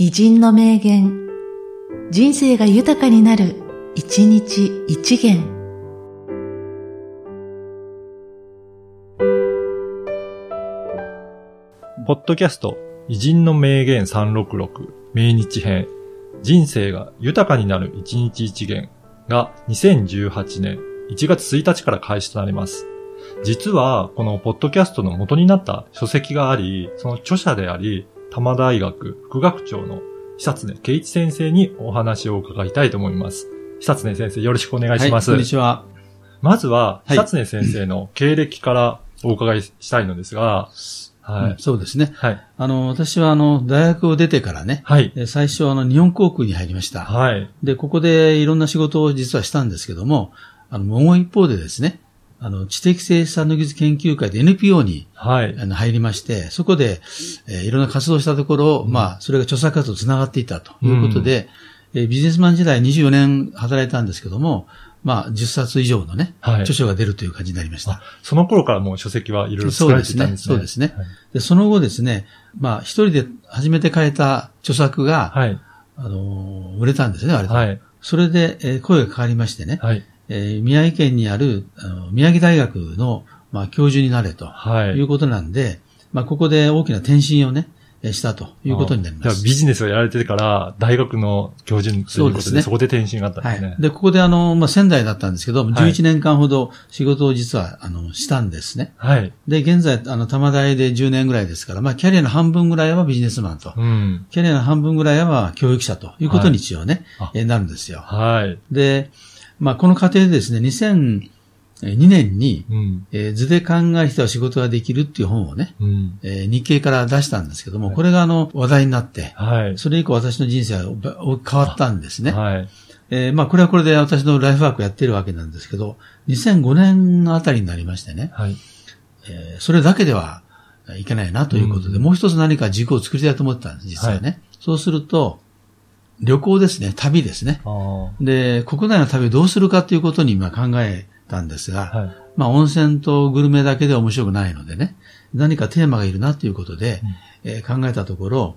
偉人の名言、人生が豊かになる、一日一元。ポッドキャスト、偉人の名言366、命日編、人生が豊かになる。一日一元。が2018年。1月1日から開始となります。実は、このポッドキャストの元になった書籍があり、その著者であり、多摩大学副学長の久常圭一先生にお話を伺いたいと思います。久常先生、よろしくお願いします。はい、こんにちは。まずは、はい久常先生の経歴からお伺いしたいのですが、はい。うんそうですね。はい。あの、私はあの、大学を出てからね、はい。え最初あの、日本航空に入りました。はい。で、ここでいろんな仕事を実はしたんですけども、あの、もう一方でですね、あの、知的生産の技術研究会で NPO にはい。あの入りまして、そこで、えーいろんな活動をしたところ、まあ、それが著作活動と繋がっていたということで、えービジネスマン時代24年働いたんですけども、まあ、10冊以上のね、はい著書が出るという感じになりましたあ。その頃からもう書籍はいろいろ作られてたんですね。そうですねそうはいで、その後ですね、まあ、一人で初めて書いた著作が、はい。あのー売れたんですね、あれで。はい。それで、えー声がかかりましてね、はい。えー宮城県にある、あの宮城大学の、まあ、教授になれとはい。いうことなんで、まあ、ここで大きな転身をね、えーしたということになります。ビジネスをやられてから、大学の教授ということで、そねそこで転身があったんですね。はい。で、ここであの、まあ、仙台だったんですけど、はい11年間ほど仕事を実は、あの、したんですね。はい。で、現在、あの、玉大で10年ぐらいですから、まあ、キャリアの半分ぐらいはビジネスマンと。うん。キャリアの半分ぐらいはまあ教育者ということに一応ね、はいあえーなるんですよ。はい。で、まあこの過程でですね、2002年に、うん。えー図で考える人は仕事ができるっていう本をね、うん。えー日経から出したんですけども、はいこれがあの話題になって、はい。それ以降私の人生はお変わったんですね。はい。えーまあこれはこれで私のライフワークやってるわけなんですけど、2005年のあたりになりましてね、はい。えーそれだけではいけないなということで、うんもう一つ何か軸を作りたいと思ってたんです、実はね。はそうすると、旅行ですね、旅ですね。で、国内の旅をどうするかということに今考えたんですが、はい。まあ温泉とグルメだけでは面白くないのでね、何かテーマがいるなということで、えー考えたところ、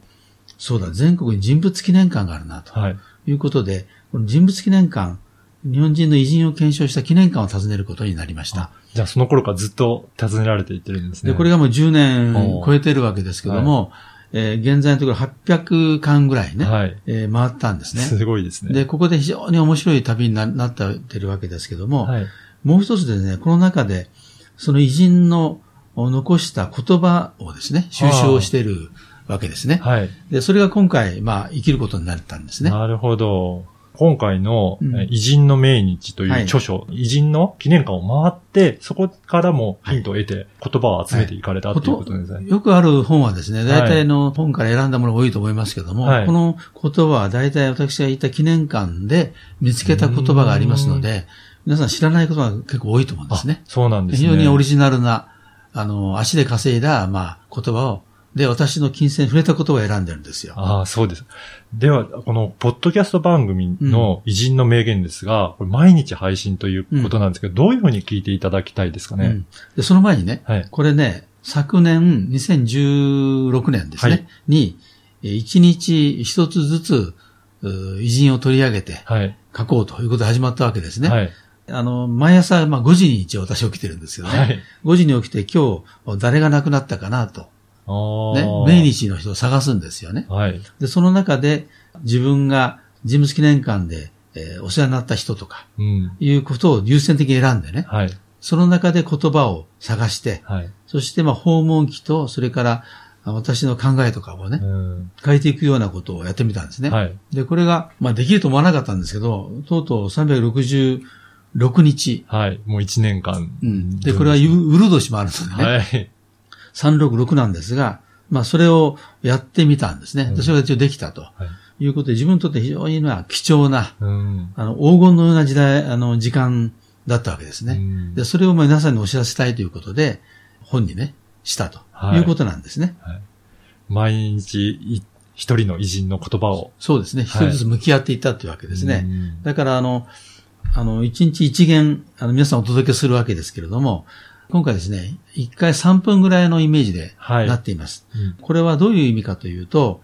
そうだ、全国に人物記念館があるなとはい。いうことで、この人物記念館、日本人の偉人を検証した記念館を訪ねることになりました。じゃあその頃からずっと訪ねられていってるんですね。で、これがもう10お年ー超えてるわけですけども、えー現在のところ800巻ぐらいね、はい。えー回ったんですね。すごいですね。で、ここで非常に面白い旅にななってるわけですけども、はい。もう一つですね、この中で、その偉人の残した言葉をですね、収集をしているわけですね。はい。で、それが今回、まあ、生きることになったんですね。なるほど。今回の、偉人の命日というはい。著書、偉人の記念館を回って、そこからもヒントを得て、言葉を集めていかれたということですね。よくある本はですね、大体の本から選んだものが多いと思いますけども、はい。この言葉は大体私がいた記念館で見つけた言葉がありますので、皆さん知らないことが結構多いと思うんですね。あ。そうなんですね。非常にオリジナルな、あの、足で稼いだ、まあ、言葉を、で、私の金銭に触れた言葉を選んでるんですよ。ああ、そうです。では、この、ポッドキャスト番組の偉人の名言ですが、これ毎日配信ということなんですけど、どういうふうに聞いていただきたいですかね？うんで、その前にね、はい。これね、昨年、2016年ですね、はいに、えー一日一つずつ、偉人を取り上げてはい。書こうということで始まったわけですね。はい。あの、毎朝、まあ、5時に一応私起きてるんですけどね。はい。5時に起きて今日誰が亡くなったかなと、あね、あ。命日の人を探すんですよね。はい。で、その中で自分が人物記念館で、えーお世話になった人とか、うん。いうことを優先的に選んでね、はい。その中で言葉を探して、はい。そしてまあ訪問記と、それからあ私の考えとかをね、うん。書いていくようなことをやってみたんですね。はい。で、これが、まあできると思わなかったんですけど、とうとう366日、はい。もう一年間。うん。で、これはゆうる年もあるのでね、はい。366なんですが、まあそれをやってみたんですね。うんで、それが一応できたとはい。いうことで、自分にとって非常にまあ貴重な、うん。あの、黄金のような時代、あの、時間だったわけですね。うんで、それをまあ皆さんにお知らせしたいということで、本にね、したとはいいうことなんですね。はい毎日い一人の偉人の言葉を。そうですね。一はい人ずつ向き合っていったというわけですね。うんだから、あの、あの、一日一元、あの、皆さんお届けするわけですけれども、今回ですね、一回3分ぐらいのイメージではいなっています。うんこれはどういう意味かというと、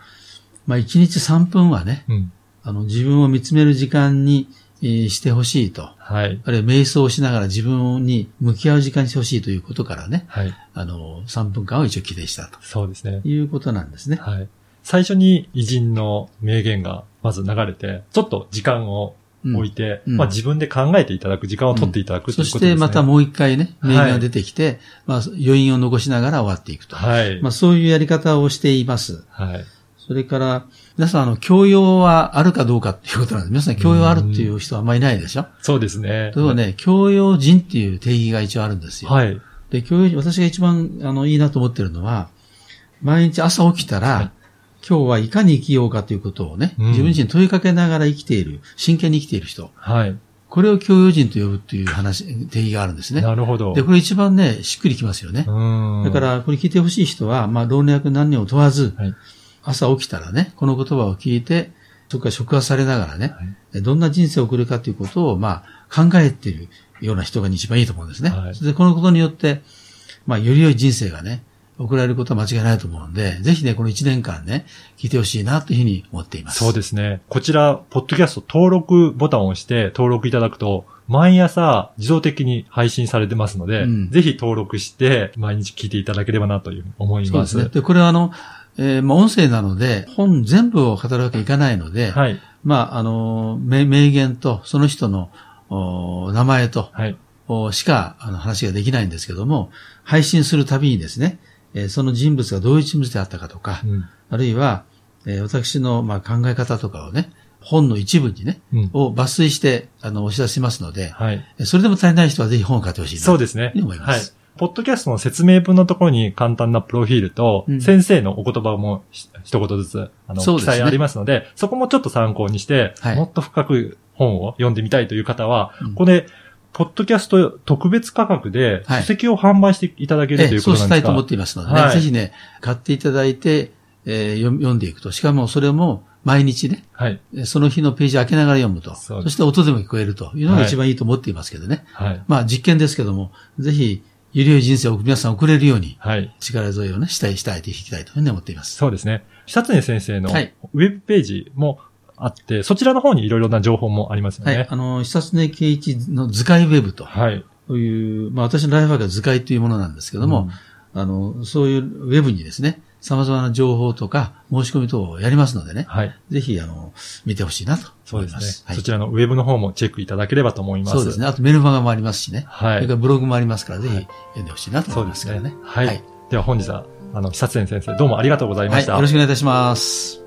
まあ1日3分はね、うん。あの自分を見つめる時間に、えーしてほしいと。はい。あるいは瞑想をしながら自分に向き合う時間にしてほしいということからね、はい。あの、3分間を一応規定したとそうですね。いうことなんですね。はい。最初に偉人の名言がまず流れて、ちょっと時間を置いて、うんまあ自分で考えていただく時間を取っていただくというそしことですね。てまたもう一回ね、名言が出てきて、まあ余韻を残しながら終わっていくと。はい。まあそういうやり方をしています。はい。それから、皆さん、あの、教養はあるかどうかっていうことなんです。皆さん、教養あるっていう人はあんまりいないでしょそうですね。例えばね、教養人っていう定義が一応あるんですよ。はい。で、教養人、私が一番、あの、いいなと思ってるのは、毎日朝起きたら、はい今日はいかに生きようかということをね、うん自分自身に問いかけながら生きている、真剣に生きている人。はい。これを教養人と呼ぶっていう話、定義があるんですね。なるほど。で、これ一番ね、しっくりきますよね。うん。だか、ら、これ聞いてほしい人は、まあ、老若男女を問わず、はい。朝起きたらね、この言葉を聞いて、そこから触発されながらね、どんな人生を送るかということを、まあ、考えているような人が一番いいと思うんですね。はいで、このことによって、まあ、より良い人生がね、送られることは間違いないと思うんで、ぜひね、この1年間ね、聞いてほしいなというふうに思っています。そうですね。こちら、ポッドキャスト登録ボタンを押して登録いただくと、毎朝自動的に配信されてますので、うんぜひ登録して毎日聞いていただければなという思いま。そうですすね。で、これはあの、えーまあ、音声なので、本全部を語るわけいかないので、はい。まあ、あの、名名言と、その人の、お名前と、はい。おしかあの話ができないんですけども、配信するたびにですね、えーその人物がどういう人物であったかとか、うん。あるいは、えー私のまあ考え方とかをね、本の一部にね、うん。を抜粋して、あの、お知らせしますので、はい。えそれでも足りない人はぜひ本を買ってほしいな。そうですね。思いまはいす。。ポッドキャストの説明文のところに簡単なプロフィールと、うん先生のお言葉もひ一言ずつ、あの、記載ありますので、そこもちょっと参考にして、はいもっと深く本を読んでみたいという方は、うんここで、ポッドキャスト特別価格で、はい書籍を販売していただけるということですか、したいと思っていますのでね、はいぜひね、買っていただいて、えー読読んでいくと。しかもそれも毎日ね、はい。えその日のページ開けながら読むと。そして音でも聞こえるというのが一番いいと思っていますけどね。はい。まあ実験ですけども、ぜひ、ゆり良い人生を皆さん送れるように、はい。力添えをね、したい、したいといきたいというふうに思っています。そうですね。久常先生のウはいェブページもあって、そちらの方にいろいろな情報もありますよね。はい。あの、久常圭一の図解ウェブとはい。いう、まあ私のライフワークは図解というものなんですけども、あの、そういうウェブにですね、様々な情報とか申し込み等をやりますのでね、はい。ぜひ、あの、見てほしいなとそうですす。ね。はいそちらのウェブの方もチェックいただければと思います。そうですね。あとメルマガもありますしね。はいそれからブログもありますから、ぜひはい読んでほしいなとそ思いうまからねですすね。。はい。では本日は、あの、久常先生、どうもありがとうございまはい。した。よろしくお願いいたします。